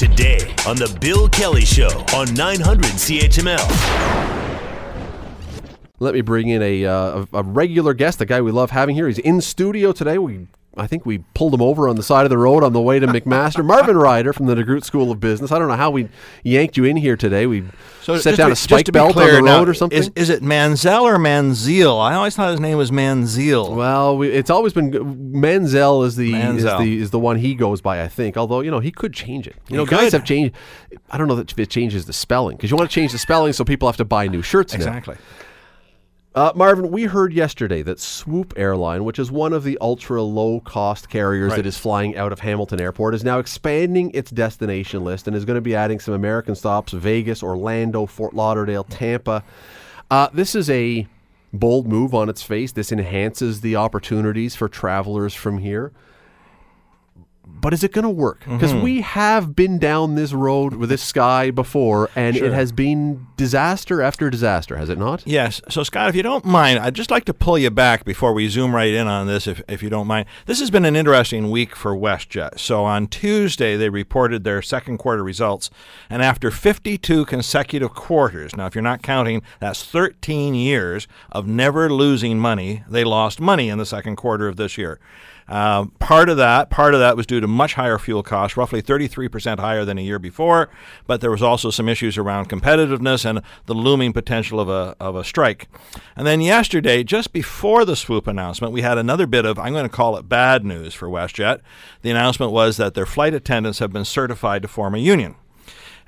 today on The Bill Kelly Show on 900 CHML. Let me bring in a, uh, a, regular guest, a guy we love having here. He's in studio today. We I think we pulled him over on the side of the road on the way to McMaster. Marvin Ryder from the DeGroote School of Business. I don't know how we yanked you in here today. We set down to- a spike be belt clear, on the now, road or something. Is, is it Manzel or Manziel? I always thought his name was Manziel. well, we, it's always been Manzel is the, is the is the one he goes by. I think, although you know he could change it. You know, He guys have changed. I don't know that if it changes the spelling because you want to change the spelling so people have to buy new shirts. now. Uh, Marvin, we heard yesterday that Swoop Airline, which is one of the ultra low cost carriers Right. that is flying out of Hamilton Airport, is now expanding its destination list and is going to be adding some American stops Vegas, Orlando, Fort Lauderdale, Tampa. Uh, this is a bold move on its face. This enhances the opportunities for travelers from here. But is it going to work? Because Mm-hmm. we have been down this road with this sky before, and it has been disaster after disaster, has it not? Yes. So, Scott, if you don't mind, I'd just like to pull you back before we zoom right in on this, if, if you don't mind. This has been an interesting week for WestJet. So, on Tuesday, they reported their second quarter results. And after 52 consecutive quarters, now, if you're not counting, that's 13 years of never losing money, they lost money in the second quarter of this year. Um, part of that, part of that was due to much higher fuel costs, roughly 33% higher than a year before. But there was also some issues around competitiveness and the looming potential of a of a strike. And then yesterday, just before the swoop announcement, we had another bit of I'm going to call it bad news for WestJet. The announcement was that their flight attendants have been certified to form a union.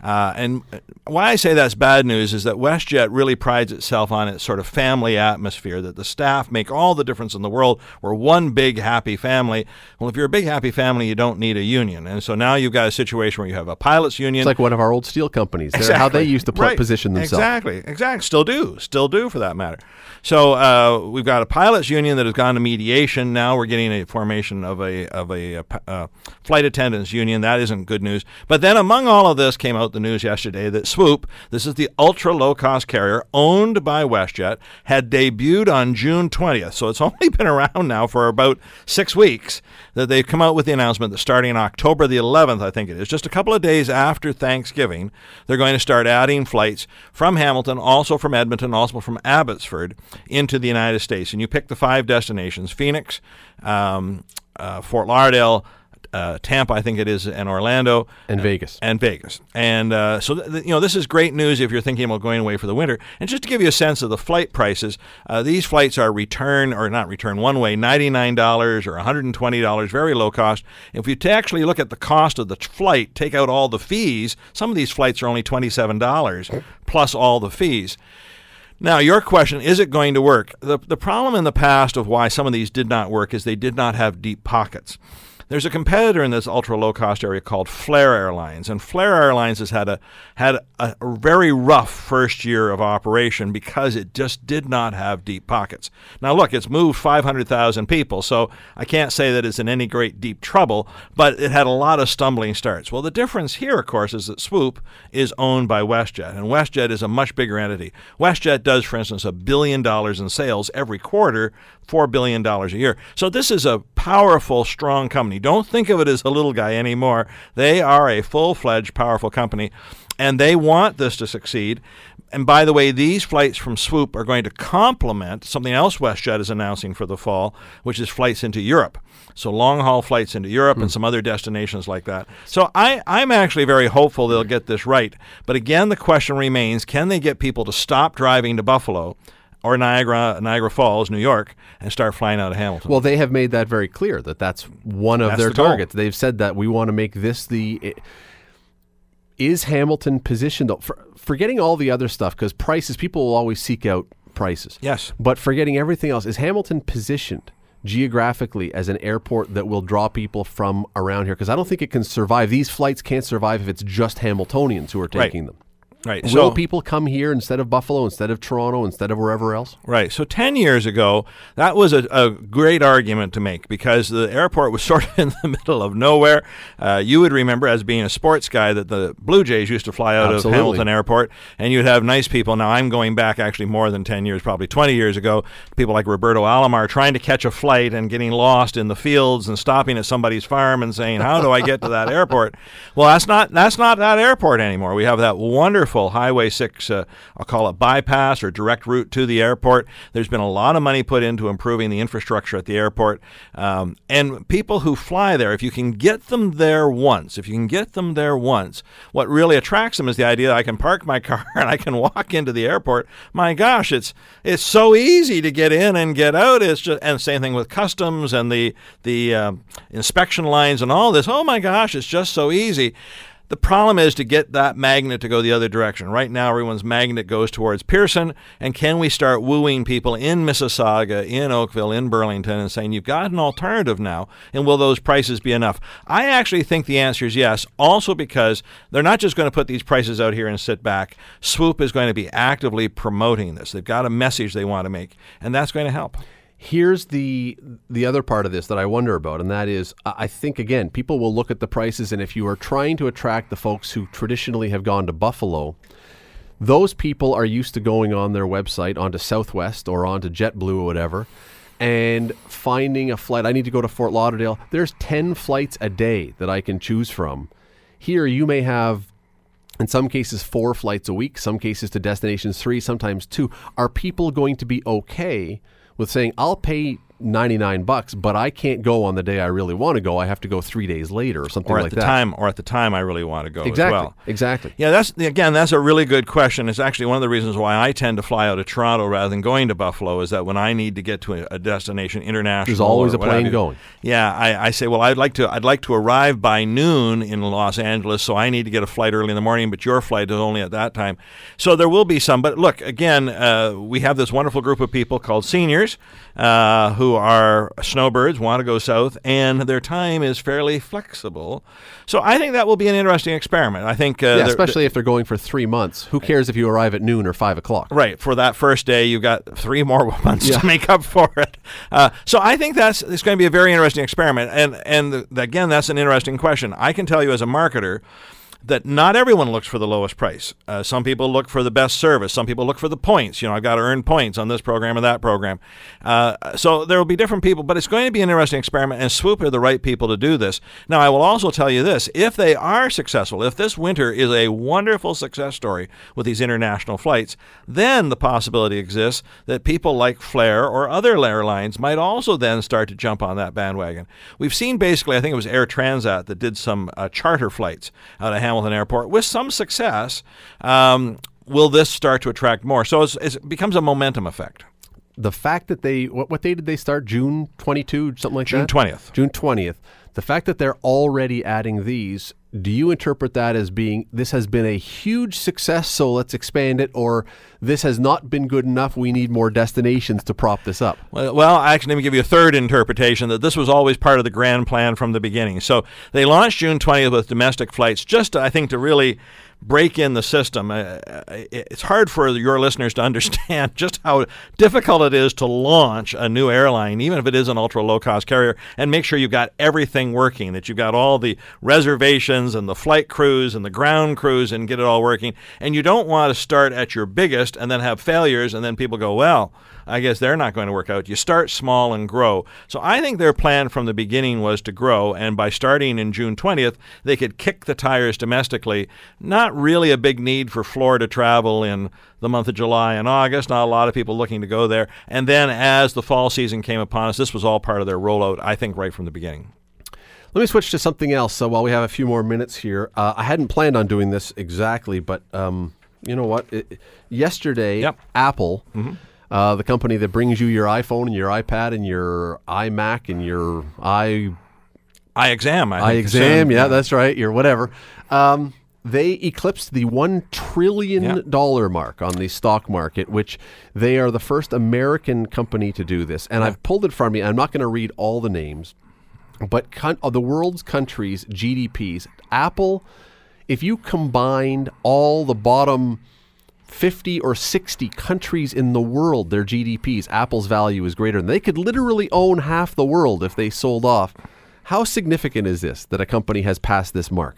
Uh, and why I say that's bad news is that WestJet really prides itself on its sort of family atmosphere, that the staff make all the difference in the world. We're one big happy family. Well, if you're a big happy family, you don't need a union. And so now you've got a situation where you have a pilots union. It's like one of our old steel companies. They're How they used to Right. position themselves. Exactly, exactly. Still do, still do for that matter. So uh, we've got a pilots union that has gone to mediation. Now we're getting a formation of a of a, uh, p- uh, flight attendants union. That isn't good news. But then among all of this came out the news yesterday that Swoop, this is the ultra low cost carrier owned by WestJet, had debuted on June 20th. So it's only been around now for about six weeks that they've come out with the announcement that starting October the 11th, I think it is, just a couple of days after Thanksgiving, they're going to start adding flights from Hamilton, also from Edmonton, also from Abbotsford into the United States. And you pick the five destinations Phoenix, um, uh, Fort Lauderdale, uh, Tampa, I think it is, and Orlando And Vegas. and Vegas. And uh, so, th- th- you know, this is great news if you're thinking about going away for the winter. And just to give you a sense of the flight prices, uh, these flights are return or not return one way, $99 or $120, very low cost. If you t- actually look at the cost of the t- flight, take out all the fees, some of these flights are only $27 plus all the fees. Now, your question is it going to work? The, the problem in the past of why some of these did not work is they did not have deep pockets. There's a competitor in this ultra low cost area called Flair Airlines, and Flair Airlines has had a had a, very rough first year of operation because it just did not have deep pockets. Now, look, it's moved 500,000 people, so I can't say that it's in any great deep trouble, but it had a lot of stumbling starts. Well, the difference here, of course, is that Swoop is owned by WestJet, and WestJet is a much bigger entity. WestJet does, for instance, a billion dollars in sales every quarter, four billion dollars a year. So this is a powerful, strong company. Don't think of it as a little guy anymore. They are a full-fledged, powerful company, and they want this to succeed. And by the way, these flights from Swoop are going to complement something else WestJet is announcing for the fall, which is flights into Europe. So long haul flights into Europe and hmm. some other destinations like that. So I, I'm actually very hopeful they'll get this right. But again, the question remains can they get people to stop driving to Buffalo or Niagara, Niagara Falls, New York, and start flying out of Hamilton? Well, they have made that very clear that that's one of That's their the targets. They've said that we want to make this the. i- Is Hamilton positioned, though? for, forgetting all the other stuff, because prices, people will always seek out prices. Yes. But forgetting everything else, is Hamilton positioned geographically as an airport that will draw people from around here? Because I don't think it can survive. These flights can't survive if it's just Hamiltonians who are Right. taking them. Right, Will so- people come here instead of Buffalo, instead of Toronto, instead of wherever else? Right. So 10 years ago, that was a, a great argument to make because the airport was sort of in the middle of nowhere. Uh, you would remember, as being a sports guy, that the Blue Jays used to fly out Absolutely. of Hamilton Airport, and you'd have nice people. Now, I'm going back actually more than 10 years, probably 20 years ago, people like Roberto Alomar trying to catch a flight and getting lost in the fields and stopping at somebody's farm and saying, How do I get to that airport? Well, that's not, that's not that airport anymore. We have that wonderful Highway 6, uh, I'll call it bypass or direct route to the airport. There's been a lot of money put into improving the infrastructure at the airport. Um, and people who fly there, if you can get them there once, if you can get them there once, what really attracts them is the idea that I can park my car and I can walk into the airport. My gosh, it's it's so easy to get in and get out. It's just and same thing with customs and the the um, inspection lines and all this. Oh my gosh, it's just so easy. The problem is to get that magnet to go the other direction. Right now, everyone's magnet goes towards Pearson. And can we start wooing people in Mississauga, in Oakville, in Burlington, and saying, you've got an alternative now? And will those prices be enough? I actually think the answer is yes, also because they're not just going to put these prices out here and sit back. Swoop is going to be actively promoting this. They've got a message they want to make, and that's going to help. Here's the the other part of this that I wonder about, and that is, I think again, people will look at the prices, and if you are trying to attract the folks who traditionally have gone to Buffalo, those people are used to going on their website onto Southwest or onto JetBlue or whatever, and finding a flight. I need to go to Fort Lauderdale. There's ten flights a day that I can choose from. Here, you may have in some cases four flights a week, some cases to destinations three, sometimes two. Are people going to be okay with saying I'll pay 99 bucks, but I can't go on the day I really want to go. I have to go 3 days later or something Or at like the that. time, or at the time I really want to go exactly. as well. Exactly. Yeah, that's again, that's a really good question. It's actually one of the reasons why I tend to fly out of Toronto rather than going to Buffalo. Is that when I need to get to a, a destination international, There's always a plane going. Yeah, I, I say, well, I'd like to, I'd like to arrive by noon in Los Angeles, so I need to get a flight early in the morning. But your flight is only at that time, so there will be some. But look, again, uh, we have this wonderful group of people called seniors uh, who are snowbirds, want to go south, and their time is fairly flexible. So I think that will be an interesting experiment. I think, uh, Yeah, especially if they're going for three months. Who cares if you arrive at noon or five o'clock? Right for that first day, you've got three more months Yeah. to make up for it. Uh, so I think that's it's going to be a very interesting experiment, and and th- again, that's an interesting question. I can tell you as a marketer that not everyone looks for the lowest price. Uh, some people look for the best service. Some people look for the points. You know, I've got to earn points on this program or that program. Uh, so there will be different people, but it's going to be an interesting experiment, and Swoop are the right people to do this. Now, I will also tell you this if they are successful, if this winter is a wonderful success story with these international flights, then the possibility exists that people like Flair or other airlines might also then start to jump on that bandwagon. We've seen basically, I think it was Air Transat that did some uh, charter flights out of Hamilton Airport with some success. Um, will this start to attract more? So it's, it's, it becomes a momentum effect. The fact that they what, what day did they start? June 22, something like June that. 20th. June 20th. The fact that they're already adding these, do you interpret that as being this has been a huge success, so let's expand it, or this has not been good enough, we need more destinations to prop this up? Well, actually, let me give you a third interpretation that this was always part of the grand plan from the beginning. So they launched June 20th with domestic flights, just to, I think to really break in the system. Uh, it's hard for your listeners to understand just how difficult it is to launch a new airline, even if it is an ultra low cost carrier, and make sure you've got everything working, that you've got all the reservations and the flight crews and the ground crews and get it all working. And you don't want to start at your biggest and then have failures, and then people go, well, I guess they're not going to work out. You start small and grow. So I think their plan from the beginning was to grow, and by starting in June 20th, they could kick the tires domestically. Not really a big need for Florida travel in the month of July and August. Not a lot of people looking to go there. And then as the fall season came upon us, this was all part of their rollout, I think, right from the beginning. Let me switch to something else. So while we have a few more minutes here, uh, I hadn't planned on doing this exactly, but um, you know what? It, yesterday, Yep. Apple, uh, the company that brings you your iPhone and your iPad and your iMac and your i I exam. I, think, exam, yeah, that's right, your whatever. Um, they eclipsed the one trillion Yeah. mark on the stock market, which they are the first American company to do this. And I've pulled it from me. I'm not going to read all the names, but con- of the world's countries' GDPs, Apple if you combined all the bottom 50 or 60 countries in the world, their GDPs, Apple's value is greater. And they could literally own half the world if they sold off. How significant is this that a company has passed this mark?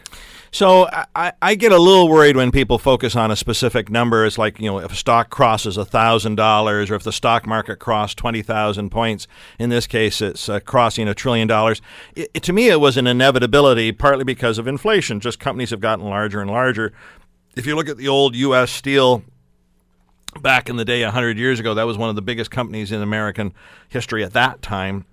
So I, I get a little worried when people focus on a specific number. It's like you know if a stock crosses thousand dollars, or if the stock market crossed twenty thousand points. In this case, it's uh, crossing a trillion dollars. To me, it was an inevitability, partly because of inflation. Just companies have gotten larger and larger. If you look at the old U.S. Steel back in the day, 100 years ago, that was one of the biggest companies in American history at that time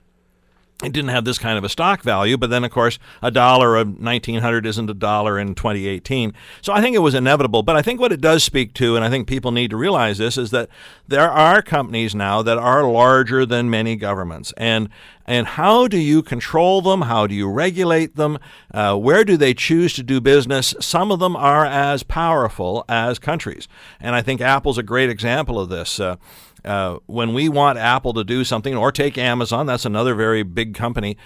it didn't have this kind of a stock value, but then of course a dollar of 1900 isn't a dollar in 2018. So I think it was inevitable. But I think what it does speak to, and I think people need to realize this, is that there are companies now that are larger than many governments, and and how do you control them? How do you regulate them? Uh, where do they choose to do business? Some of them are as powerful as countries, and I think Apple's a great example of this. Uh, uh, when we want Apple to do something, or take Amazon, that's another very big company,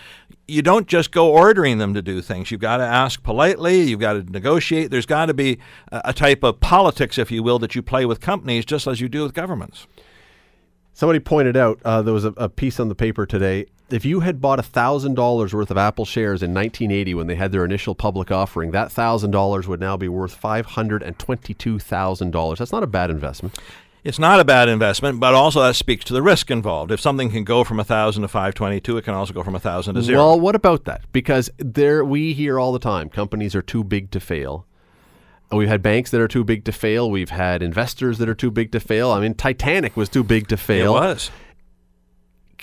you don't just go ordering them to do things. You've got to ask politely, you've got to negotiate. There's got to be a type of politics, if you will, that you play with companies just as you do with governments. Somebody pointed out uh, there was a, a, piece on the paper today. If you had bought $1,000 worth of Apple shares in 1980 when they had their initial public offering, that $1,000 would now be worth $522,000. That's not a bad investment it's not a bad investment, but also that speaks to the risk involved. If something can go from 1000 to 522, it can also go from 1000 to 0. Well, what about that? Because there we hear all the time companies are too big to fail. We've had banks that are too big to fail. We've had investors that are too big to fail. I mean, Titanic was too big to fail. It was.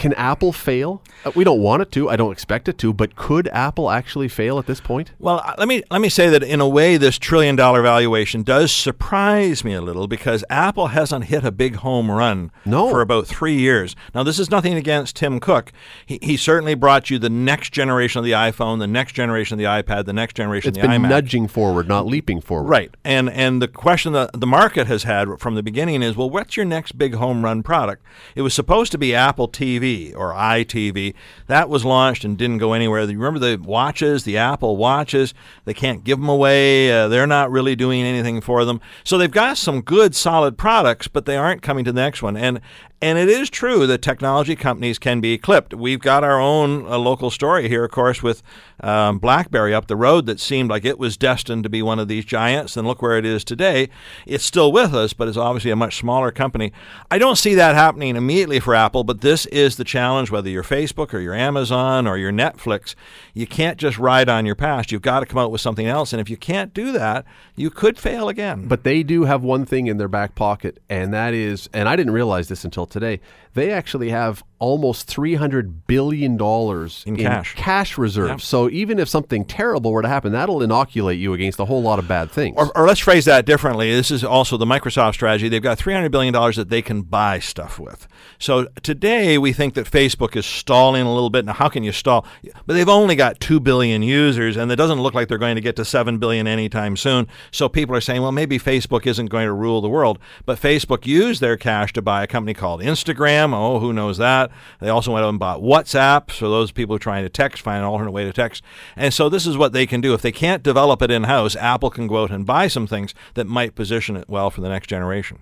Can Apple fail? Uh, we don't want it to. I don't expect it to. But could Apple actually fail at this point? Well, uh, let me let me say that in a way, this trillion dollar valuation does surprise me a little because Apple hasn't hit a big home run no. for about three years. Now, this is nothing against Tim Cook. He, he certainly brought you the next generation of the iPhone, the next generation of the iPad, the next generation it's of the been iMac. nudging forward, not leaping forward. Right. And and the question that the market has had from the beginning is, well, what's your next big home run product? It was supposed to be Apple TV Or iTV. That was launched and didn't go anywhere. You remember the watches, the Apple watches? They can't give them away. Uh, they're not really doing anything for them. So they've got some good, solid products, but they aren't coming to the next one. And and it is true that technology companies can be clipped. We've got our own uh, local story here, of course, with um, BlackBerry up the road that seemed like it was destined to be one of these giants. And look where it is today. It's still with us, but it's obviously a much smaller company. I don't see that happening immediately for Apple, but this is the challenge, whether you're Facebook or you're Amazon or you're Netflix. You can't just ride on your past. You've got to come out with something else. And if you can't do that, you could fail again. But they do have one thing in their back pocket, and that is, and I didn't realize this until today, they actually have almost $300 billion in, in cash. cash reserves. Yep. So even if something terrible were to happen, that'll inoculate you against a whole lot of bad things. Or, or let's phrase that differently. This is also the Microsoft strategy. They've got $300 billion that they can buy stuff with. So today we think that Facebook is stalling a little bit. Now, how can you stall? But they've only got 2 billion users, and it doesn't look like they're going to get to 7 billion anytime soon. So people are saying, well, maybe Facebook isn't going to rule the world. But Facebook used their cash to buy a company called Instagram. Oh, who knows that? They also went out and bought WhatsApp, so those people are trying to text find an alternate way to text. And so this is what they can do. If they can't develop it in house, Apple can go out and buy some things that might position it well for the next generation.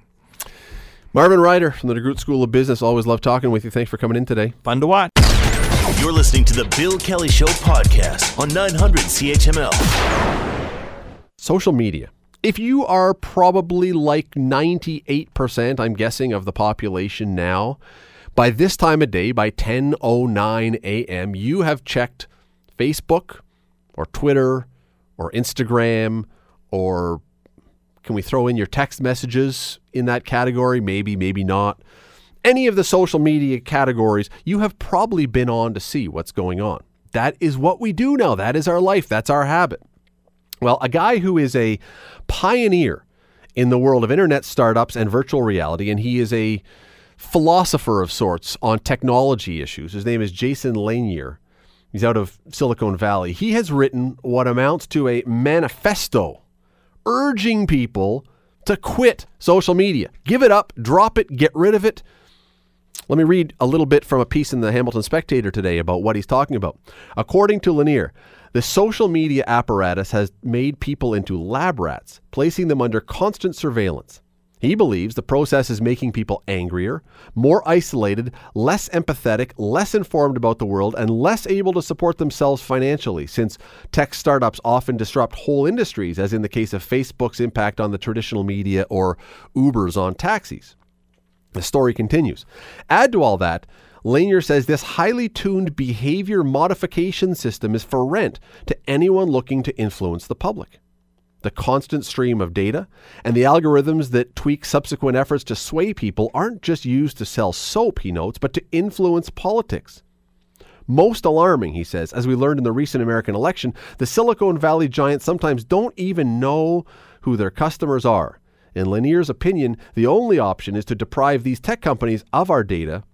Marvin Ryder from the DeGroote School of Business. Always love talking with you. Thanks for coming in today. Fun to watch. You're listening to the Bill Kelly Show podcast on 900 CHML. Social media. If you are probably like 98%, I'm guessing, of the population now, by this time of day, by 10:09 a.m., you have checked Facebook or Twitter or Instagram or can we throw in your text messages in that category? Maybe, maybe not. Any of the social media categories, you have probably been on to see what's going on. That is what we do now. That is our life. That's our habit. Well, a guy who is a pioneer in the world of internet startups and virtual reality, and he is a philosopher of sorts on technology issues. His name is Jaron Lanier. He's out of Silicon Valley. He has written what amounts to a manifesto urging people to quit social media. Give it up, drop it, get rid of it. Let me read a little bit from a piece in the Hamilton Spectator today about what he's talking about. According to Lanier, The social media apparatus has made people into lab rats, placing them under constant surveillance. He believes the process is making people angrier, more isolated, less empathetic, less informed about the world, and less able to support themselves financially, since tech startups often disrupt whole industries, as in the case of Facebook's impact on the traditional media or Uber's on taxis. The story continues. Add to all that, Lanier says this highly tuned behavior modification system is for rent to anyone looking to influence the public. The constant stream of data and the algorithms that tweak subsequent efforts to sway people aren't just used to sell soap, he notes, but to influence politics. Most alarming, he says, as we learned in the recent American election, the Silicon Valley giants sometimes don't even know who their customers are. In Lanier's opinion, the only option is to deprive these tech companies of our data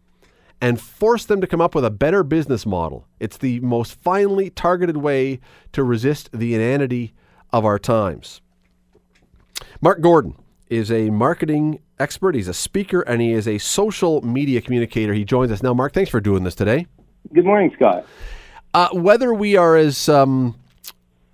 and force them to come up with a better business model. It's the most finely targeted way to resist the inanity of our times. Mark Gordon is a marketing expert, he's a speaker, and he is a social media communicator. He joins us now. Mark, thanks for doing this today. Good morning, Scott. Uh, whether we are as um,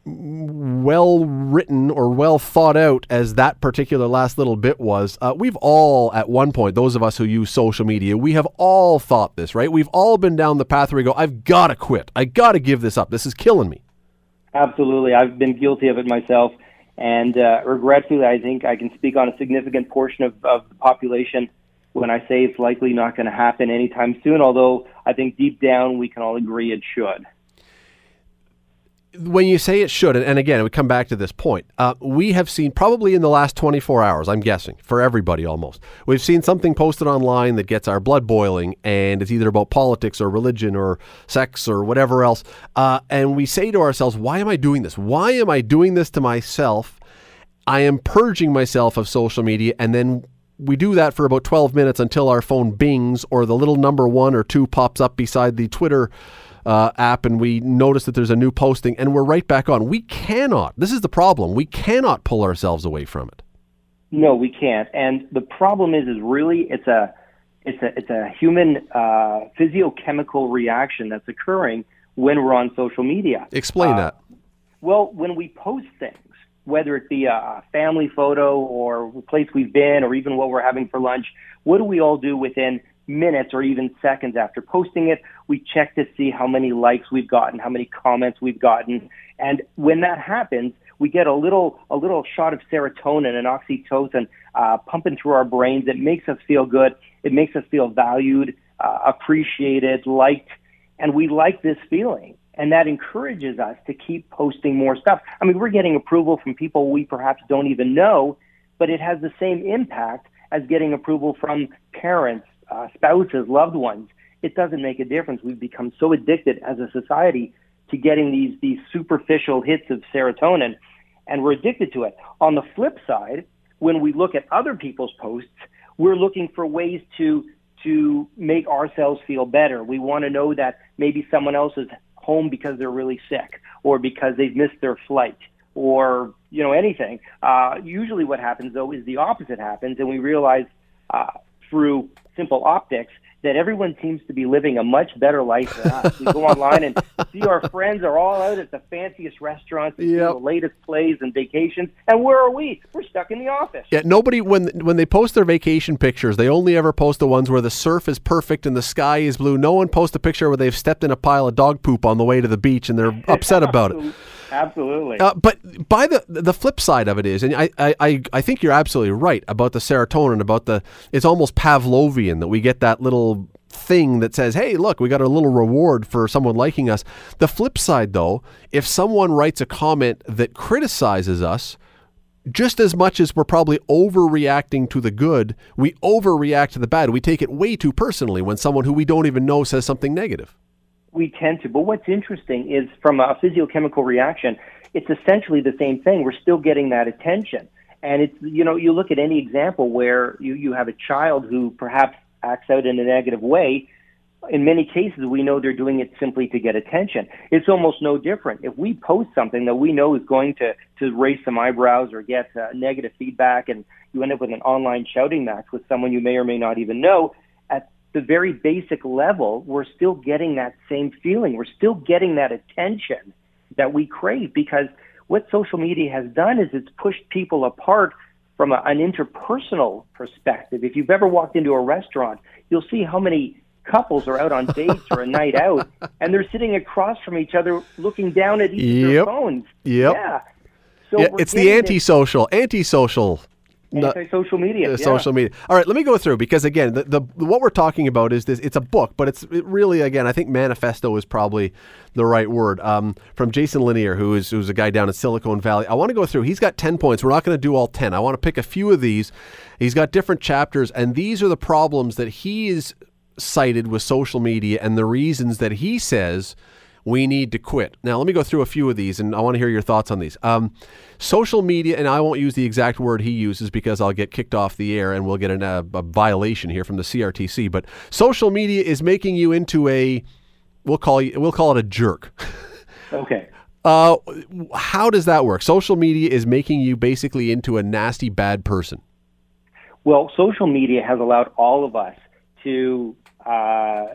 well written or well thought out as that particular last little bit was, uh, we've all, at one point, those of us who use social media, we have all thought this, right? We've all been down the path where we go, I've got to quit. I got to give this up. This is killing me. Absolutely. I've been guilty of it myself. And uh, regretfully, I think I can speak on a significant portion of, of the population when I say it's likely not going to happen anytime soon, although I think deep down we can all agree it should when you say it should, and again, we come back to this point, uh, we have seen probably in the last 24 hours, I'm guessing, for everybody almost, we've seen something posted online that gets our blood boiling, and it's either about politics or religion or sex or whatever else. Uh, and we say to ourselves, why am I doing this? Why am I doing this to myself? I am purging myself of social media, and then we do that for about 12 minutes until our phone bings or the little number one or two pops up beside the Twitter uh, app and we notice that there's a new posting and we're right back on. We cannot. This is the problem. We cannot pull ourselves away from it. No, we can't. And the problem is, is really it's a it's a it's a human uh, physiochemical reaction that's occurring when we're on social media. Explain uh, that. Well, when we post things, whether it be a family photo or a place we've been, or even what we're having for lunch, what do we all do within minutes or even seconds after posting it. We check to see how many likes we've gotten, how many comments we've gotten. And when that happens, we get a little a little shot of serotonin and oxytocin uh, pumping through our brains. It makes us feel good. It makes us feel valued, uh, appreciated, liked, and we like this feeling. And that encourages us to keep posting more stuff. I mean, we're getting approval from people we perhaps don't even know, but it has the same impact as getting approval from parents, uh, spouses, loved ones, it doesn't make a difference. We've become so addicted as a society to getting these these superficial hits of serotonin, and we're addicted to it. On the flip side, when we look at other people's posts, we're looking for ways to to make ourselves feel better. We want to know that maybe someone else is home because they're really sick, or because they've missed their flight, or you know anything. Uh, usually, what happens though is the opposite happens, and we realize uh, through simple optics that everyone seems to be living a much better life than us. we go online and see our friends are all out at the fanciest restaurants, yep. the latest plays and vacations, and where are we? We're stuck in the office. Yeah, nobody when when they post their vacation pictures, they only ever post the ones where the surf is perfect and the sky is blue. No one posts a picture where they've stepped in a pile of dog poop on the way to the beach and they're upset about it. Absolutely. Uh, but by the the flip side of it is, and I, I, I think you're absolutely right about the serotonin, about the it's almost Pavlovian that we get that little thing that says, hey, look, we got a little reward for someone liking us. The flip side, though, if someone writes a comment that criticizes us, just as much as we're probably overreacting to the good, we overreact to the bad. We take it way too personally when someone who we don't even know says something negative we tend to. But what's interesting is from a physiochemical reaction, it's essentially the same thing. We're still getting that attention. And it's, you know, you look at any example where you, you have a child who perhaps acts out in a negative way. In many cases, we know they're doing it simply to get attention. It's almost no different. If we post something that we know is going to, to raise some eyebrows or get uh, negative feedback and you end up with an online shouting match with someone you may or may not even know, the very basic level, we're still getting that same feeling. We're still getting that attention that we crave because what social media has done is it's pushed people apart from a, an interpersonal perspective. If you've ever walked into a restaurant, you'll see how many couples are out on dates or a night out, and they're sitting across from each other, looking down at each of their Yep. phones. Yep. Yeah. So Yeah, it's the anti-social, anti-social. Anti-social media. uh, yeah. social media. All right, let me go through because again, the, the what we're talking about is this. It's a book, but it's it really again. I think manifesto is probably the right word. Um, from Jaron Lanier, who is who's a guy down in Silicon Valley. I want to go through. He's got ten points. We're not going to do all ten. I want to pick a few of these. He's got different chapters, and these are the problems that he is cited with social media and the reasons that he says we need to quit. Now, let me go through a few of these, and I want to hear your thoughts on these. Um, social media, and I won't use the exact word he uses because I'll get kicked off the air and we'll get an, uh, a violation here from the CRTC. But social media is making you into a we'll call you we'll call it a jerk. Okay. Uh, how does that work? Social media is making you basically into a nasty bad person. Well, social media has allowed all of us to uh,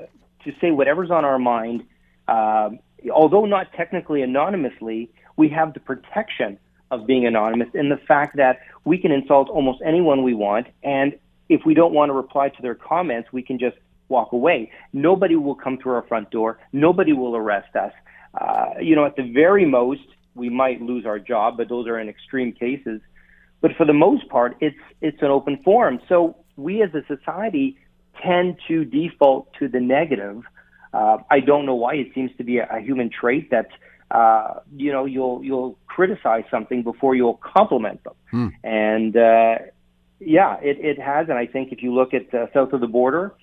to say whatever's on our mind. Um although not technically anonymously, we have the protection of being anonymous in the fact that we can insult almost anyone we want, and if we don't want to reply to their comments, we can just walk away. Nobody will come through our front door. Nobody will arrest us. Uh, you know, at the very most, we might lose our job, but those are in extreme cases. But for the most part, it's it's an open forum. So we as a society tend to default to the negative. Uh, I don't know why. It seems to be a, a human trait that uh, you know you'll you'll criticize something before you'll compliment them. And uh, yeah, it, it has. And I think if you look at uh, south of the border,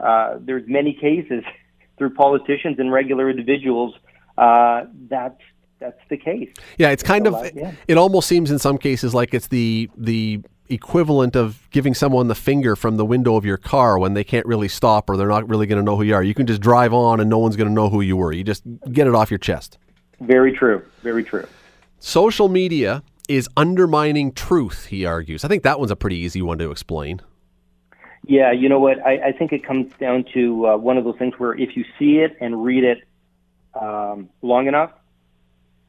uh, there's many cases through politicians and regular individuals uh, that that's the case. Yeah, it's kind of. lot, yeah. It almost seems in some cases like it's the the equivalent of giving someone the finger from the window of your car when they can't really stop or they're not really going to know who you are. You can just drive on and no one's going to know who you were. You just get it off your chest. Very true. Very true. Social media is undermining truth, he argues. I think that one's a pretty easy one to explain. Yeah, you know what? I, I think it comes down to uh, one of those things where if you see it and read it um, long enough,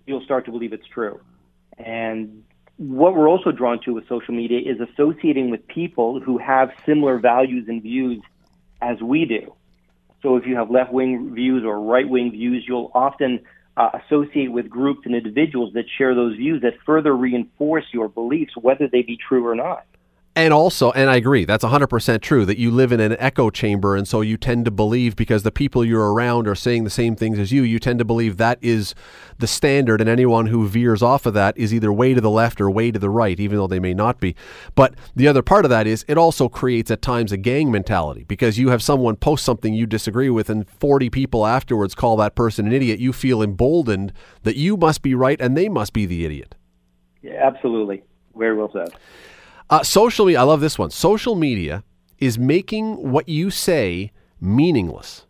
you'll start to believe it's true. And what we're also drawn to with social media is associating with people who have similar values and views as we do. So if you have left wing views or right wing views, you'll often uh, associate with groups and individuals that share those views that further reinforce your beliefs, whether they be true or not. And also, and I agree, that's 100% true that you live in an echo chamber. And so you tend to believe because the people you're around are saying the same things as you, you tend to believe that is the standard. And anyone who veers off of that is either way to the left or way to the right, even though they may not be. But the other part of that is it also creates at times a gang mentality because you have someone post something you disagree with and 40 people afterwards call that person an idiot. You feel emboldened that you must be right and they must be the idiot. Yeah, absolutely. Very well said. Uh, social media, I love this one. Social media is making what you say meaningless.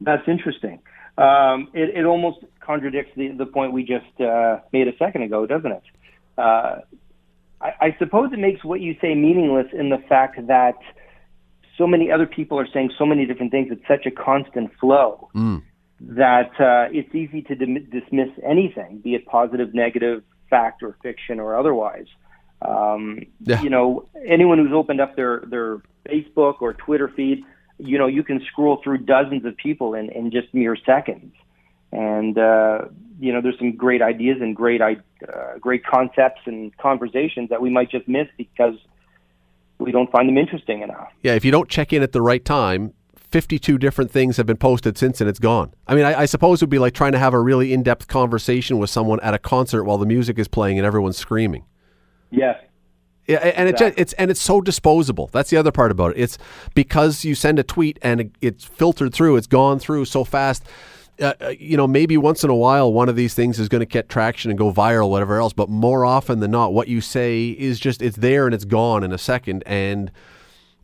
That's interesting. Um, it, it almost contradicts the, the point we just uh, made a second ago, doesn't it? Uh, I, I suppose it makes what you say meaningless in the fact that so many other people are saying so many different things. It's such a constant flow that uh, it's easy to dim- dismiss anything, be it positive, negative, fact, or fiction, or otherwise. Um, Yeah. You know, anyone who's opened up their their Facebook or Twitter feed, you know, you can scroll through dozens of people in, in just mere seconds. And uh, you know, there's some great ideas and great i- uh, great concepts and conversations that we might just miss because we don't find them interesting enough. Yeah, if you don't check in at the right time, 52 different things have been posted since and it's gone. I mean, I, I suppose it would be like trying to have a really in depth conversation with someone at a concert while the music is playing and everyone's screaming. Yes. Yeah, and just, it's and it's so disposable. That's the other part about it. It's because you send a tweet and it, it's filtered through, it's gone through so fast. Uh, uh, you know, maybe once in a while, one of these things is going to get traction and go viral, whatever else. But more often than not, what you say is just it's there and it's gone in a second. And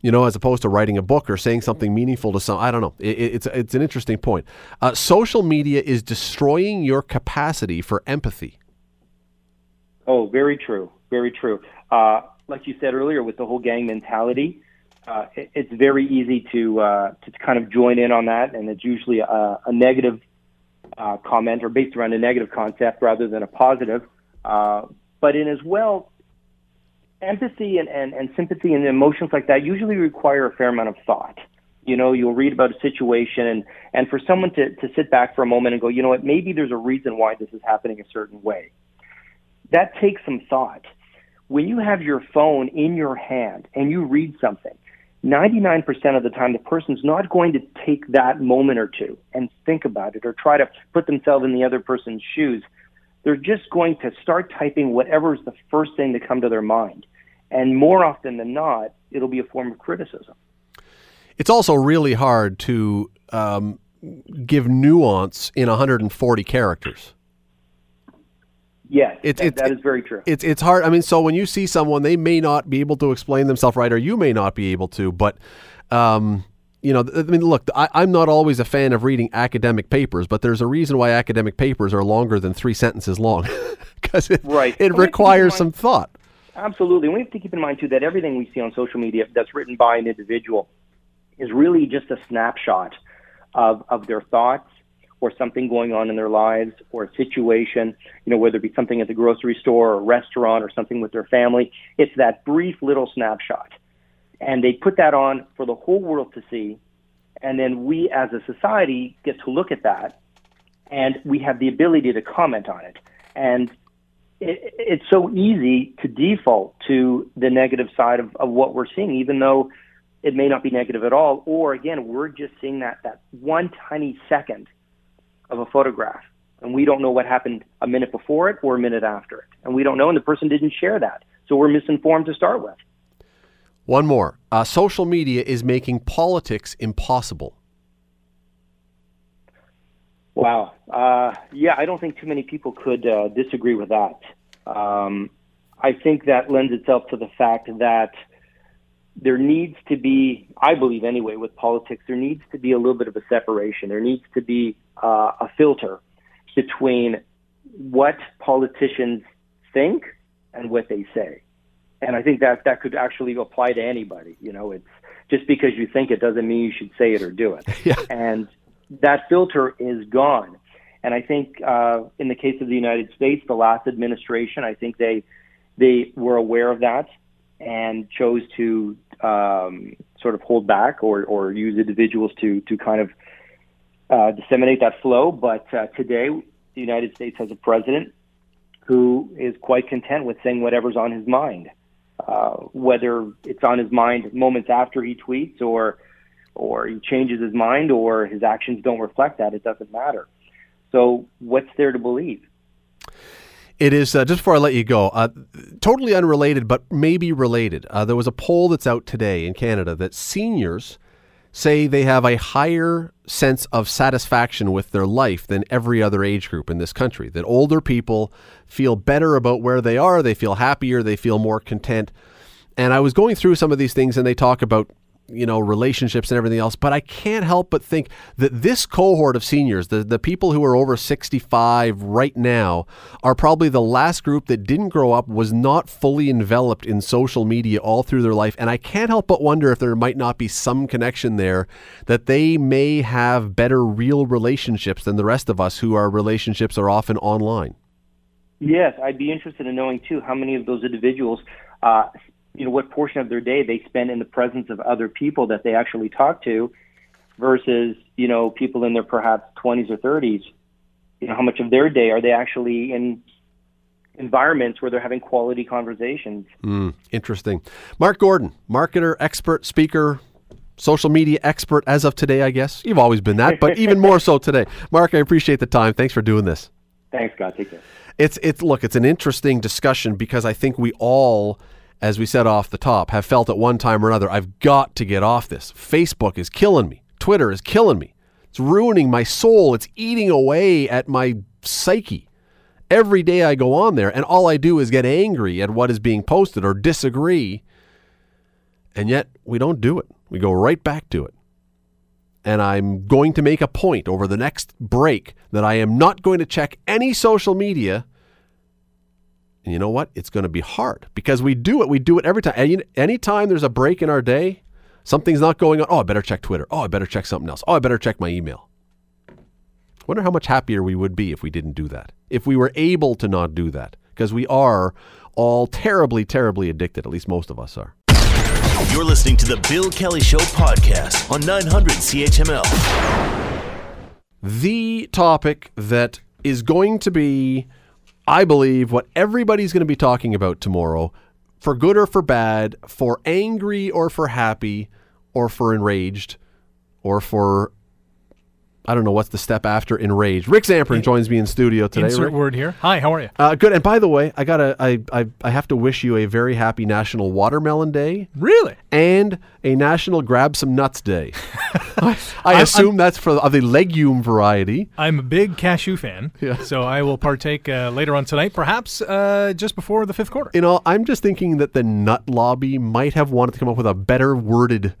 you know, as opposed to writing a book or saying something meaningful to some, I don't know. It, it- it's it's an interesting point. Uh, social media is destroying your capacity for empathy. Oh, very true. Very true. Uh, like you said earlier, with the whole gang mentality, uh, it, it's very easy to uh, to kind of join in on that, and it's usually a, a negative uh, comment or based around a negative concept rather than a positive. Uh, but in as well, empathy and, and, and sympathy and emotions like that usually require a fair amount of thought. You know, you'll read about a situation and, and for someone to, to sit back for a moment and go, you know what, maybe there's a reason why this is happening a certain way. That takes some thought. When you have your phone in your hand and you read something, 99% of the time the person's not going to take that moment or two and think about it or try to put themselves in the other person's shoes. They're just going to start typing whatever is the first thing to come to their mind. And more often than not, it'll be a form of criticism. It's also really hard to um, give nuance in 140 characters. Yes, it's, that, it's, that is very true. It's it's hard. I mean, so when you see someone, they may not be able to explain themselves right, or you may not be able to. But, um, you know, I mean, look, I, I'm not always a fan of reading academic papers, but there's a reason why academic papers are longer than three sentences long, because it right. it requires some thought. Absolutely, and we have to keep in mind too that everything we see on social media that's written by an individual is really just a snapshot of of their thoughts or something going on in their lives or a situation, you know, whether it be something at the grocery store or restaurant or something with their family. It's that brief little snapshot. And they put that on for the whole world to see. And then we as a society get to look at that and we have the ability to comment on it. And it, it's so easy to default to the negative side of, of what we're seeing, even though it may not be negative at all. Or again, we're just seeing that, that one tiny second of a photograph. And we don't know what happened a minute before it or a minute after it. And we don't know, and the person didn't share that. So we're misinformed to start with. One more. Uh, social media is making politics impossible. Wow. Uh, yeah, I don't think too many people could uh, disagree with that. Um, I think that lends itself to the fact that there needs to be, I believe anyway, with politics, there needs to be a little bit of a separation. There needs to be uh, a filter between what politicians think and what they say. And I think that that could actually apply to anybody. You know, it's just because you think it doesn't mean you should say it or do it. Yeah. And that filter is gone. And I think uh, in the case of the United States, the last administration, I think they they were aware of that and chose to um, sort of hold back or, or use individuals to to kind of uh, disseminate that flow. But uh, today, the United States has a president who is quite content with saying whatever's on his mind, uh, whether it's on his mind moments after he tweets or or he changes his mind or his actions don't reflect that. It doesn't matter. So, what's there to believe? It is uh, just before I let you go, uh, totally unrelated, but maybe related. Uh, there was a poll that's out today in Canada that seniors say they have a higher sense of satisfaction with their life than every other age group in this country. That older people feel better about where they are, they feel happier, they feel more content. And I was going through some of these things, and they talk about you know, relationships and everything else. But I can't help but think that this cohort of seniors, the, the people who are over 65 right now, are probably the last group that didn't grow up, was not fully enveloped in social media all through their life. And I can't help but wonder if there might not be some connection there that they may have better real relationships than the rest of us who our relationships are often online. Yes, I'd be interested in knowing too how many of those individuals uh, you know what portion of their day they spend in the presence of other people that they actually talk to versus you know people in their perhaps 20s or 30s you know how much of their day are they actually in environments where they're having quality conversations? Mm, interesting. Mark gordon marketer expert speaker social media expert as of today i guess. You've always been that but even more so today. Mark i appreciate the time. Thanks for doing this. Thanks god take care. It's it's look it's an interesting discussion because i think we all as we said off the top, have felt at one time or another, I've got to get off this. Facebook is killing me. Twitter is killing me. It's ruining my soul. It's eating away at my psyche. Every day I go on there, and all I do is get angry at what is being posted or disagree. And yet we don't do it. We go right back to it. And I'm going to make a point over the next break that I am not going to check any social media and you know what? It's going to be hard because we do it. We do it every time. Any anytime there's a break in our day, something's not going on. Oh, I better check Twitter. Oh, I better check something else. Oh, I better check my email. Wonder how much happier we would be if we didn't do that. If we were able to not do that, because we are all terribly, terribly addicted. At least most of us are. You're listening to the Bill Kelly Show podcast on 900 CHML. The topic that is going to be, I believe, what everybody's going to be talking about tomorrow, for good or for bad, for angry or for happy, or for enraged, or for I don't know what's the step after enraged. Rick Zamperin joins me in studio today. Insert Rick. word here. Hi, how are you? Uh, good. And by the way, I gotta, I, I, I have to wish you a very happy National Watermelon Day Really? and a National Grab Some Nuts Day. I, I assume that's for of the legume variety. I'm a big cashew fan, Yeah. so I will partake uh, later on tonight, perhaps uh, just before the fifth quarter. You know, I'm just thinking that the nut lobby might have wanted to come up with a better worded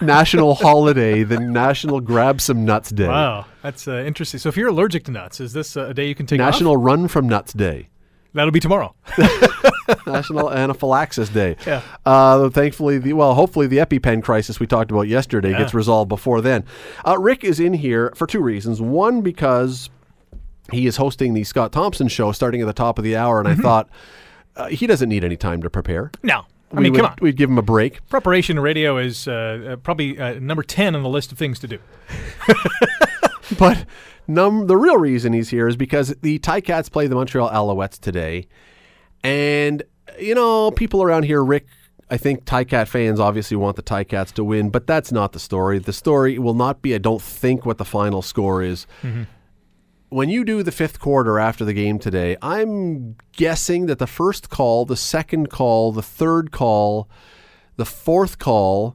national holiday than National Grab Some Nuts Day. Wow, that's uh, interesting. So if you're allergic to nuts, is this uh, a day you can take off? National Run from Nuts Day. That'll be tomorrow. National Anaphylaxis Day. Yeah. Uh, thankfully, the well, hopefully the EpiPen crisis we talked about yesterday Yeah. gets resolved before then. Uh, Rick is in here for two reasons. One, because he is hosting the Scott Thompson show starting at the top of the hour, and I thought uh, he doesn't need any time to prepare. No, I mean, would, come on. We'd give him a break. Preparation radio is uh, uh, probably uh, number ten on the list of things to do. But num- the real reason he's here is because the Ticats play the Montreal Alouettes today. And, you know, people around here, Rick, I think Ticat fans obviously want the Ticats to win, but that's not the story. The story will not be, I don't think, what the final score is. When you do the fifth quarter after the game today, I'm guessing that the first call, the second call, the third call, the fourth call,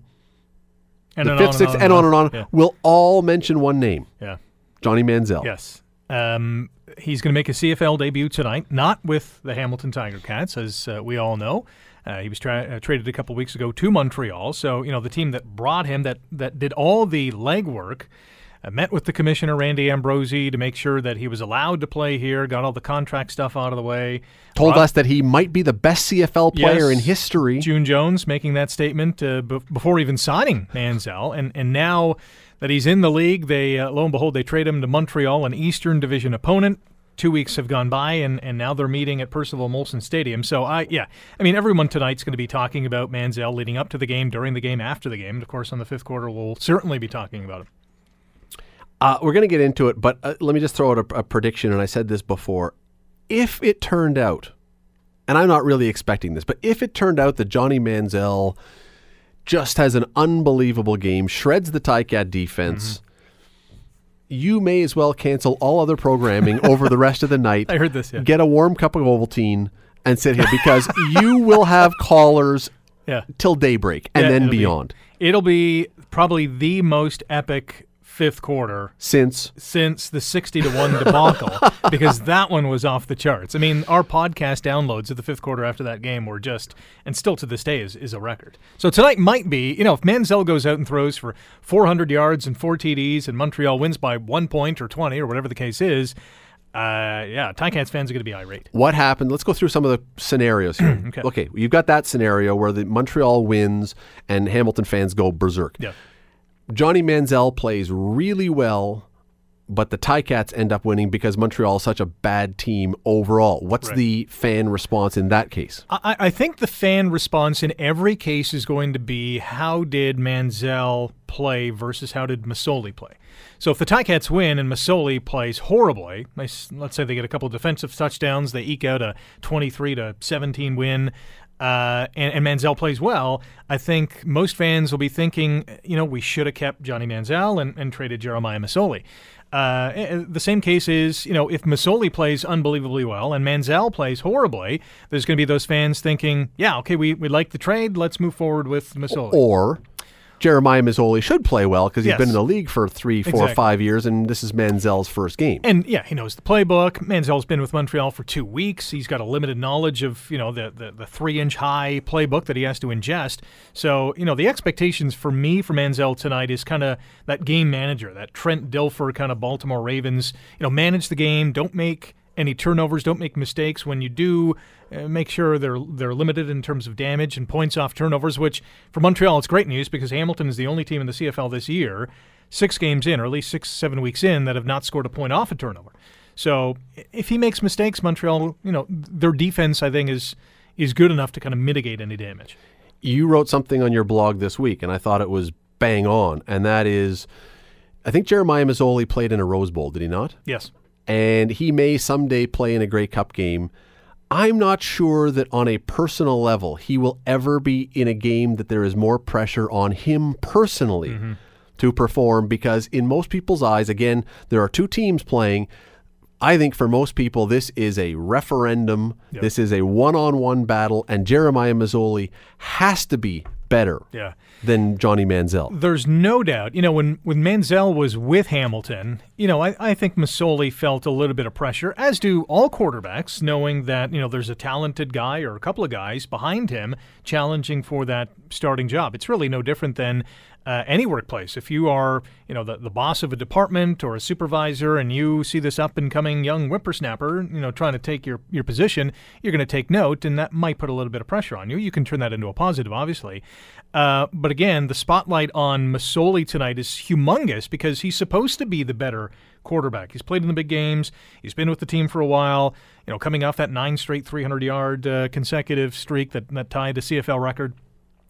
And the on fifth, sixth, and on and on Yeah. will all mention one name yeah. Johnny Manziel. Yes. Um, he's going to make a CFL debut tonight, not with the Hamilton Tiger Cats, as uh, we all know. Uh, he was tra- uh, traded a couple weeks ago to Montreal. So, you know, the team that brought him, that, that did all the legwork, uh, met with the commissioner, Randy Ambrosie, to make sure that he was allowed to play here, got all the contract stuff out of the way. told us that he might be the best CFL player Yes. in history. June Jones making that statement uh, b- before even signing Manziel, and and now that he's in the league, they uh, lo and behold they trade him to Montreal, an Eastern Division opponent. Two weeks have gone by, and, and now they're meeting at Percival Molson Stadium. So I yeah, I mean everyone tonight's going to be talking about Manziel leading up to the game, during the game, after the game, and of course on the fifth quarter we'll certainly be talking about him. Uh, we're going to get into it, but uh, let me just throw out a, a prediction, and I said this before. If it turned out, and I'm not really expecting this, but if it turned out that Johnny Manziel just has an unbelievable game, shreds the Ticat defense, Mm-hmm. you may as well cancel all other programming over the rest of the night. I heard this. Yeah, Get a warm cup of Ovaltine and sit here because you will have callers yeah. till daybreak and Yeah, then it'll be- beyond. It'll be probably the most epic fifth quarter Since since the 60 to 1 debacle because that one was off the charts. I mean, our podcast downloads of the fifth quarter after that game were just, and still to this day is, is a record. So tonight might be, you know, if Manziel goes out and throws for 400 yards and four TDs and Montreal wins by one point or 20 or whatever the case is, uh, yeah, Ticats fans are going to be irate. what happened? Let's go through some of the scenarios here. Okay. you've got that scenario where the Montreal wins and Hamilton fans go berserk. Yeah. Johnny Manziel plays really well, but the Ticats end up winning because Montreal is such a bad team overall. What's Right. the fan response in that case? I, I think the fan response in every case is going to be how did Manziel play versus how did Masoli play. So if the Ticats win and Masoli plays horribly, let's say they get a couple of defensive touchdowns, they eke out a 23 to 17 win, uh, and, and Manziel plays well, I think most fans will be thinking, you know, we should have kept Johnny Manziel and, and traded Jeremiah Masoli. Uh, eh, the same case is, you know, if Masoli plays unbelievably well and Manziel plays horribly, there's going to be those fans thinking, yeah, okay, we, we like the trade, let's move forward with Masoli. Or Jeremiah Masoli should play well because he's Yes. been in the league for three, four, Exactly. five years, and this is Manziel's first game. And yeah, he knows the playbook. Manziel's been with Montreal for two weeks. He's got a limited knowledge of you know the the, the three inch high playbook that he has to ingest. So you know the expectations for me for Manziel tonight is kind of that game manager, that Trent Dilfer kind of Baltimore Ravens. You know, manage the game. Don't make any turnovers. Don't make mistakes. When you do, uh, make sure they're they're limited in terms of damage and points off turnovers. Which for Montreal, it's great news because Hamilton is the only team in the CFL this year six games in, or at least six, seven weeks in, that have not scored a point off a turnover. So if he makes mistakes, Montreal, you know, their defense, I think, is is good enough to kind of mitigate any damage. You wrote something on your blog this week, and I thought it was bang on, and that is, I think Jeremiah Masoli played in a Rose Bowl, did he not? Yes. And he may someday play in a Grey Cup game. I'm not sure that on a personal level he will ever be in a game that there is more pressure on him personally Mm-hmm. to perform because in most people's eyes again there are two teams playing I think for most people this is a referendum Yep. this is a one-on-one battle and Jeremiah Masoli has to be better Yeah. than Johnny Manziel There's no doubt. You know, when, when Manziel was with Hamilton, you know, I, I think Masoli felt a little bit of pressure, as do all quarterbacks, knowing that, you know, there's a talented guy or a couple of guys behind him challenging for that starting job. It's really no different than uh, any workplace. If you are, you know, the, the boss of a department or a supervisor and you see this up and coming young whippersnapper, you know, trying to take your, your position, you're going to take note, and that might put a little bit of pressure on you. You can turn that into a positive, obviously. Uh, but again, the spotlight on Masoli tonight is humongous because he's supposed to be the better quarterback. He's played in the big games. He's been with the team for a while. You know, coming off that nine straight 300 yard uh, consecutive streak that, that tied a CFL record.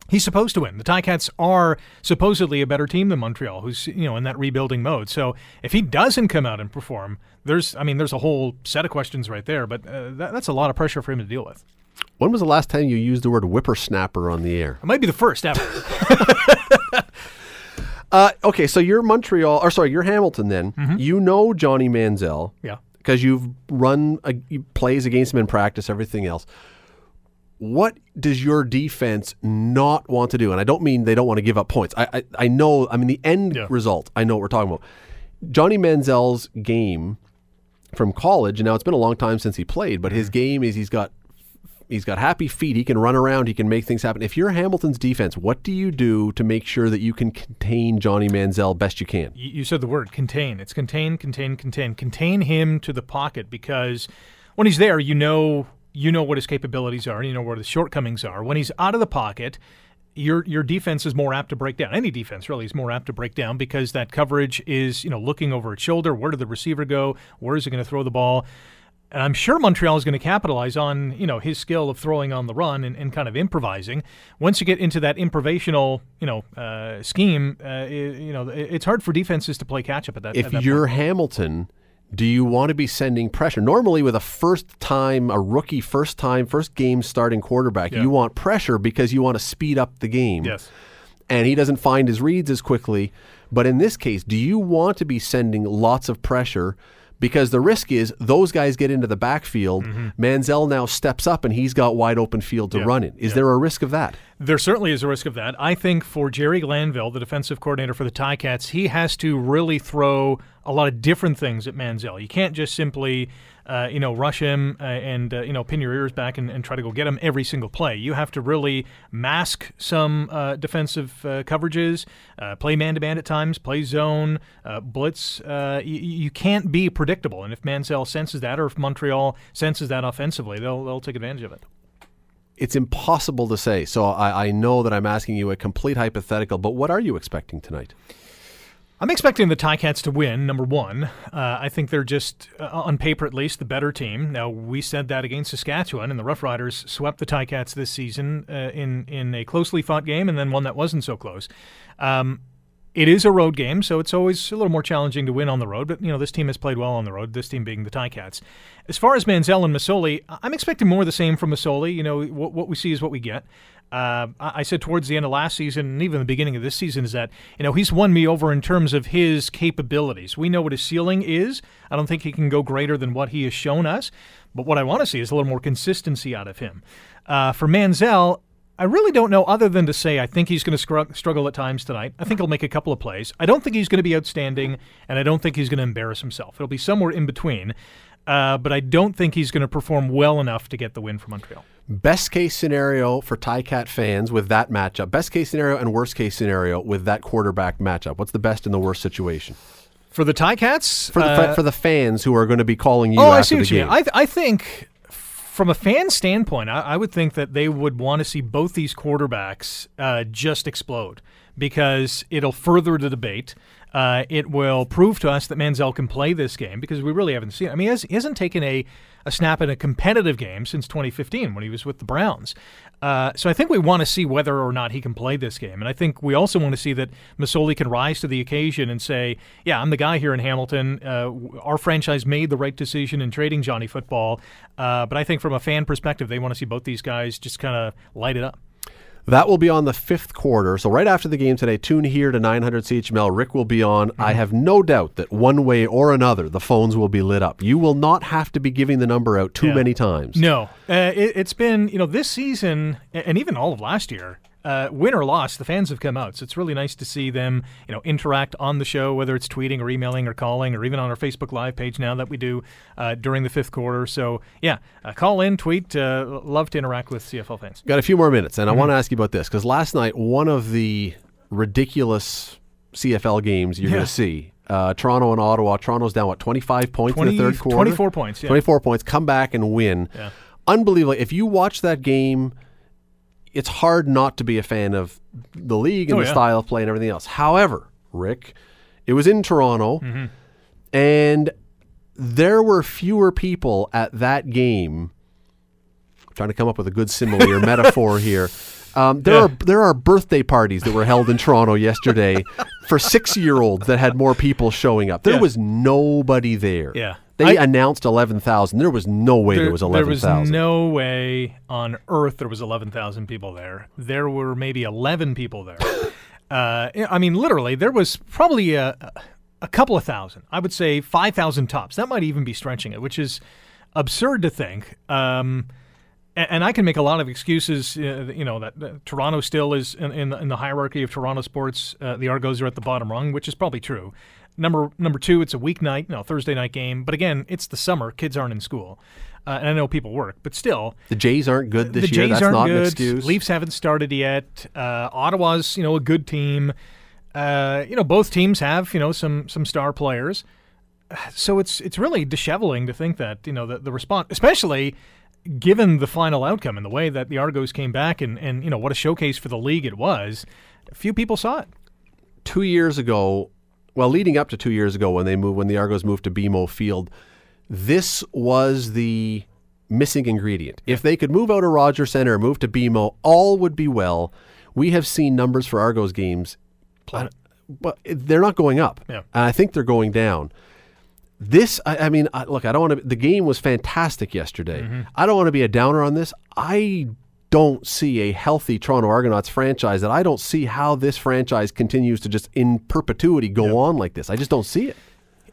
He's supposed to win. The Ticats are supposedly a better team than Montreal, who's you know in that rebuilding mode. So if he doesn't come out and perform, there's I mean there's a whole set of questions right there. But uh, that, that's a lot of pressure for him to deal with. when was the last time you used the word whippersnapper on the air It might be the first ever. Uh, okay, so you're Montreal, or sorry, you're Hamilton. Then Mm-hmm. you know Johnny Manziel yeah. because you've run a, plays against him in practice, everything else. What does your defense not want to do? And I don't mean they don't want to give up points. I I, I know. I mean the end Yeah. result. I know what we're talking about. Johnny Manziel's game from college. and Now it's been a long time since he played, but Mm-hmm. his game is he's got he's got happy feet. He can run around. He can make things happen. If you're Hamilton's defense, what do you do to make sure that you can contain Johnny Manziel best you can? you said the word contain. It's contain, contain, contain. Contain him to the pocket because when he's there, you know you know what his capabilities are, and you know where the shortcomings are. When he's out of the pocket, your your defense is more apt to break down. Any defense really is more apt to break down because that coverage is you know looking over its shoulder. Where did the receiver go? Where is he going to throw the ball? And I'm sure Montreal is going to capitalize on you know his skill of throwing on the run and, and kind of improvising. Once you get into that improvisational you know uh, scheme, uh, you know it- it's hard for defenses to play catch up at that. if at that you're point. Hamilton, do you want to be sending pressure? Normally, with a first time, a rookie first time, first game starting quarterback, Yeah. you want pressure because you want to speed up the game. yes. And he doesn't find his reads as quickly. But in this case, do you want to be sending lots of pressure? Because the risk is those guys get into the backfield. Manziel now steps up and he's got wide open field to Mm-hmm. Yeah. run in. Is Yeah. there a risk of that? There certainly is a risk of that. I think for Jerry Glanville, the defensive coordinator for the Ticats, he has to really throw a lot of different things at Manziel. You can't just simply, uh, you know, rush him uh, and uh, you know pin your ears back and, and try to go get him every single play. You have to really mask some uh, defensive uh, coverages, uh, play man to man at times, play zone, blitz. You, you can't be predictable, and if Manziel senses that, or if Montreal senses that offensively, they'll they'll take advantage of it. It's impossible to say. So I, I know that I'm asking you a complete hypothetical, but what are you expecting tonight? I'm expecting the Ticats to win. Number one, uh, I think they're just, uh, on paper at least, the better team. Now we said that against Saskatchewan, and the Rough Riders swept the Ticats this season uh, in in a closely fought game, and then one that wasn't so close. Um, it is a road game, so it's always a little more challenging to win on the road. But you know, this team has played well on the road. This team being the Ticats. As far as Manziel and Masoli, I'm expecting more of the same from Masoli. You know, what, what we see is what we get. Uh, I I said towards the end of last season and even the beginning of this season is that you know he's won me over in terms of his capabilities. We know what his ceiling is. I don't think he can go greater than what he has shown us. But what I want to see is a little more consistency out of him. Uh, for Manziel, I really don't know other than to say I think he's going to scru- struggle at times tonight. I think he'll make a couple of plays. I don't think he's going to be outstanding, and I don't think he's going to embarrass himself. It'll be somewhere in between. Uh, but I don't think he's going to perform well enough to get the win for Montreal. Best case scenario for Ticat fans with that matchup. Best case scenario and worst case scenario with that quarterback matchup. What's the best and the worst situation For the Ticats, for the uh, for the fans who are going to be calling you oh, I see the what you game? mean. I, th- I think from a fan standpoint, I, I would think that they would want to see both these quarterbacks uh, just explode because it'll further the debate. Uh, it will prove to us that Manziel can play this game because we really haven't seen. I mean, he, has, he hasn't taken a, a snap in a competitive game since 2015 when he was with the Browns. Uh, so I think we want to see whether or not he can play this game, and I think we also want to see that Masoli can rise to the occasion and say, "Yeah, I'm the guy here in Hamilton. Uh, our franchise made the right decision in trading Johnny Football." Uh, but I think from a fan perspective, they want to see both these guys just kind of light it up. That will be on the fifth quarter. So right after the game today, tune here to 900 CHML. Rick will be on. I have no doubt that one way or another, the phones will be lit up. You will not have to be giving the number out too Yeah. many times. No, uh, it, it's been you know this season and even all of last year. Uh, win or loss, the fans have come out, so it's really nice to see them, you know, interact on the show, whether it's tweeting or emailing or calling, or even on our Facebook Live page now that we do uh, during the fifth quarter. So yeah, uh, call in, tweet. Uh, love to interact with CFL fans. Got a few more minutes, and I Mm-hmm. want to ask you about this because last night, one of the ridiculous CFL games you're Yeah. going to see. Uh, Toronto and Ottawa. Toronto's down what 25 points 20 in the third quarter. 24 points, yeah. 24 points. Come back and win. Yeah. Unbelievable. If you watch that game, it's hard not to be a fan of the league and Oh, the yeah. style of play and everything else. However, Rick, it was in Toronto, Mm-hmm. and there were fewer people at that game. trying to come up with a good simile or metaphor here. Um, there Yeah. are there are birthday parties that were held in Toronto yesterday for six year olds that had more people showing up. There Yeah. was nobody there. Yeah. They I- announced eleven thousand. There was no way there, was eleven thousand. there was thousand. no way on earth there was 11,000 people there. There were maybe 11 people there. uh, I mean, literally, there was probably a, a couple of thousand. I would say 5,000 tops. That might even be stretching it, which is absurd to think. Um, and I can make a lot of excuses. Uh, you know that, that Toronto still is in, in, the, in the hierarchy of Toronto sports. Uh, the Argos are at the bottom rung, which is probably true. Number number two, it's a weeknight, no Thursday night game. But again, it's the summer; kids aren't in school, uh, and I know people work. But still, The Jays aren't good this the year. Jays That's aren't not good. an excuse. Leafs haven't started yet. Uh, Ottawa's you know a good team. Uh, you know both teams have you know some some star players. So it's it's really disheveling to think that you know the the response, especially given the final outcome and the way that the Argos came back and and you know what a showcase for the league it was. Few people saw it. two years ago, well, leading up to two years ago when they moved, when the Argos moved to BMO Field, this was the missing ingredient. If they could move out of Rogers Center and move to BMO, all would be well. We have seen numbers for Argos games, but they're not going up. Yeah. And I think they're going down. This, I, I mean, I, look, I don't want to. The game was fantastic yesterday. Mm-hmm. I don't want to be a downer on this. I don't see a healthy Toronto Argonauts franchise. That I don't see how this franchise continues to just in perpetuity go on like this. I just don't see it.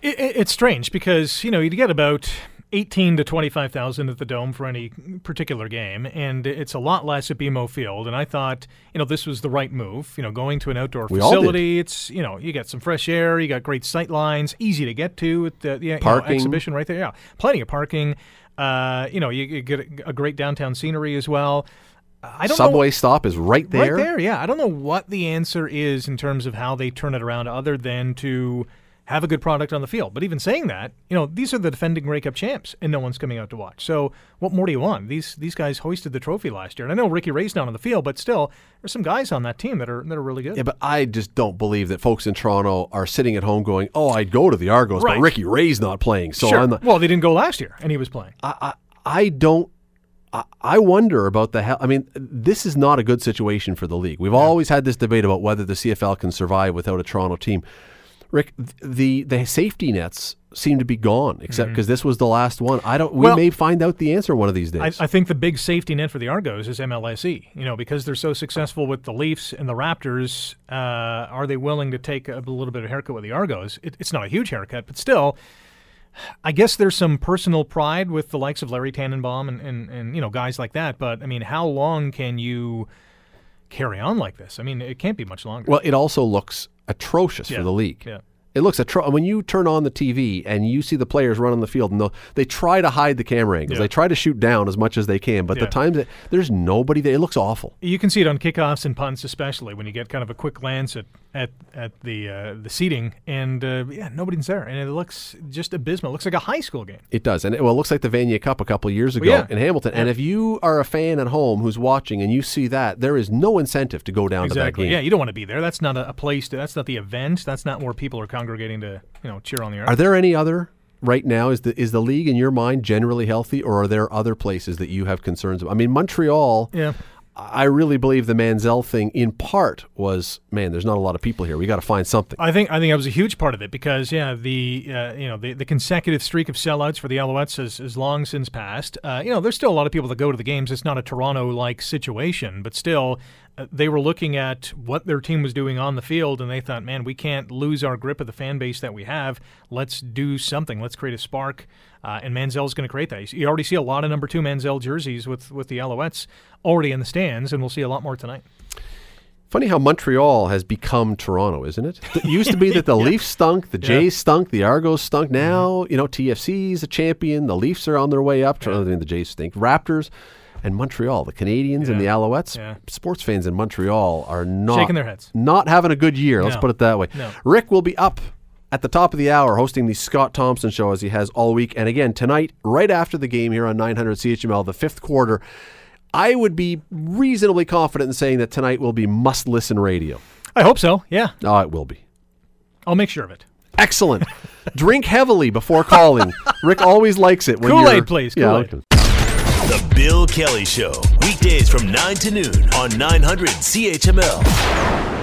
It, it, it's strange because you know you get about eighteen to twenty five thousand at the dome for any particular game, and it's a lot less at BMO Field. And I thought you know this was the right move. You know, going to an outdoor We facility, it's you know you got some fresh air, you got great sight lines, easy to get to at the, the you know, exhibition right there. Yeah, plenty of parking. Uh, you know, you, you get a great downtown scenery as well. I don't know, Subway stop is right there. Right there, yeah. I don't know what the answer is in terms of how they turn it around, other than to have a good product on the field. But even saying that, you know, these are the defending Grey Cup champs, and no one's coming out to watch. So, what more do you want? These these guys hoisted the trophy last year, and I know Ricky Ray's not on the field, but still, there's some guys on that team that are that are really good. Yeah, but I just don't believe that folks in Toronto are sitting at home going, "Oh, I'd go to the Argos, Right. but Ricky Ray's not playing." So sure. I'm not, well, they didn't go last year, and he was playing. I, I, I don't. I, I wonder about the hell. I mean, this is not a good situation for the league. We've always had this debate about whether the CFL can survive without a Toronto team. Rick, the the safety nets seem to be gone, except because this was the last one. I don't. We Mm-hmm. Well, may find out the answer one of these I, days. I think the big safety net for the Argos is MLSE. You know, because they're so successful with the Leafs and the Raptors, uh, are they willing to take a little bit of haircut with the Argos? It, it's not a huge haircut, but still, I guess there's some personal pride with the likes of Larry Tannenbaum and, and, and you know guys like that. But I mean, how long can you carry on like this? I mean, it can't be much longer. well, it also looks atrocious Yeah, for the league. yeah. It looks atro- when you turn on the TV and you see the players run on the field, and they try to hide the camera angles. Yeah. They try to shoot down as much as they can, but the times that there's nobody there, it looks awful. You can see it on kickoffs and punts, especially when you get kind of a quick glance at at, at the uh, the seating, and uh, yeah, nobody's there, and it looks just abysmal. It looks like a high school game. It does, and it, well, it looks like the Vanier Cup a couple of years ago yeah. in Hamilton. And if you are a fan at home who's watching and you see that, there is no incentive to go down to that Exactly. game. Yeah, you don't want to be there. That's not a, a place. To, that's not the event. That's not where people are congregating to you know cheer on the. Are there any other right now? Is the is the league in your mind generally healthy, or are there other places that you have concerns about? I mean, Montreal. Yeah. I really believe the Manziel thing, in part, was man. There's not a lot of people here. We got to find something. I think I think that was a huge part of it because yeah the uh, you know the, the consecutive streak of sellouts for the Alouettes has, has long since passed. Uh, you know there's still a lot of people that go to the games. It's not a Toronto like situation, but still uh, they were looking at what their team was doing on the field and they thought, man, we can't lose our grip of the fan base that we have. Let's do something. Let's create a spark. Uh, and Manziel's going to create that. You already see a lot of number two Manziel jerseys with with the Alouettes already in the stands, and we'll see a lot more tonight. Funny how Montreal has become Toronto, isn't it? It used to be that the Leafs stunk, the Jays stunk, the Argos stunk. Now, you know, TFC is a champion. The Leafs are on their way up. I mean, the Jays stink. Raptors and Montreal, the Canadiens and the Alouettes. Yeah. Sports fans in Montreal are not Shaking their heads. Not having a good year. Let's No. put it that way. No. Rick will be up at the top of the hour hosting the Scott Thompson show as he has all week. And again, tonight, right after the game here on 900 CHML, the fifth quarter, I would be reasonably confident in saying that tonight will be must listen radio. I hope so. Yeah, Oh, it will be. I'll make sure of it. Excellent. Drink heavily before calling. Rick always likes it when Kool-Aid, you're- please, Yeah, Kool-Aid. okay. The Bill Kelly Show. Weekdays from 9 to noon on 900 CHML.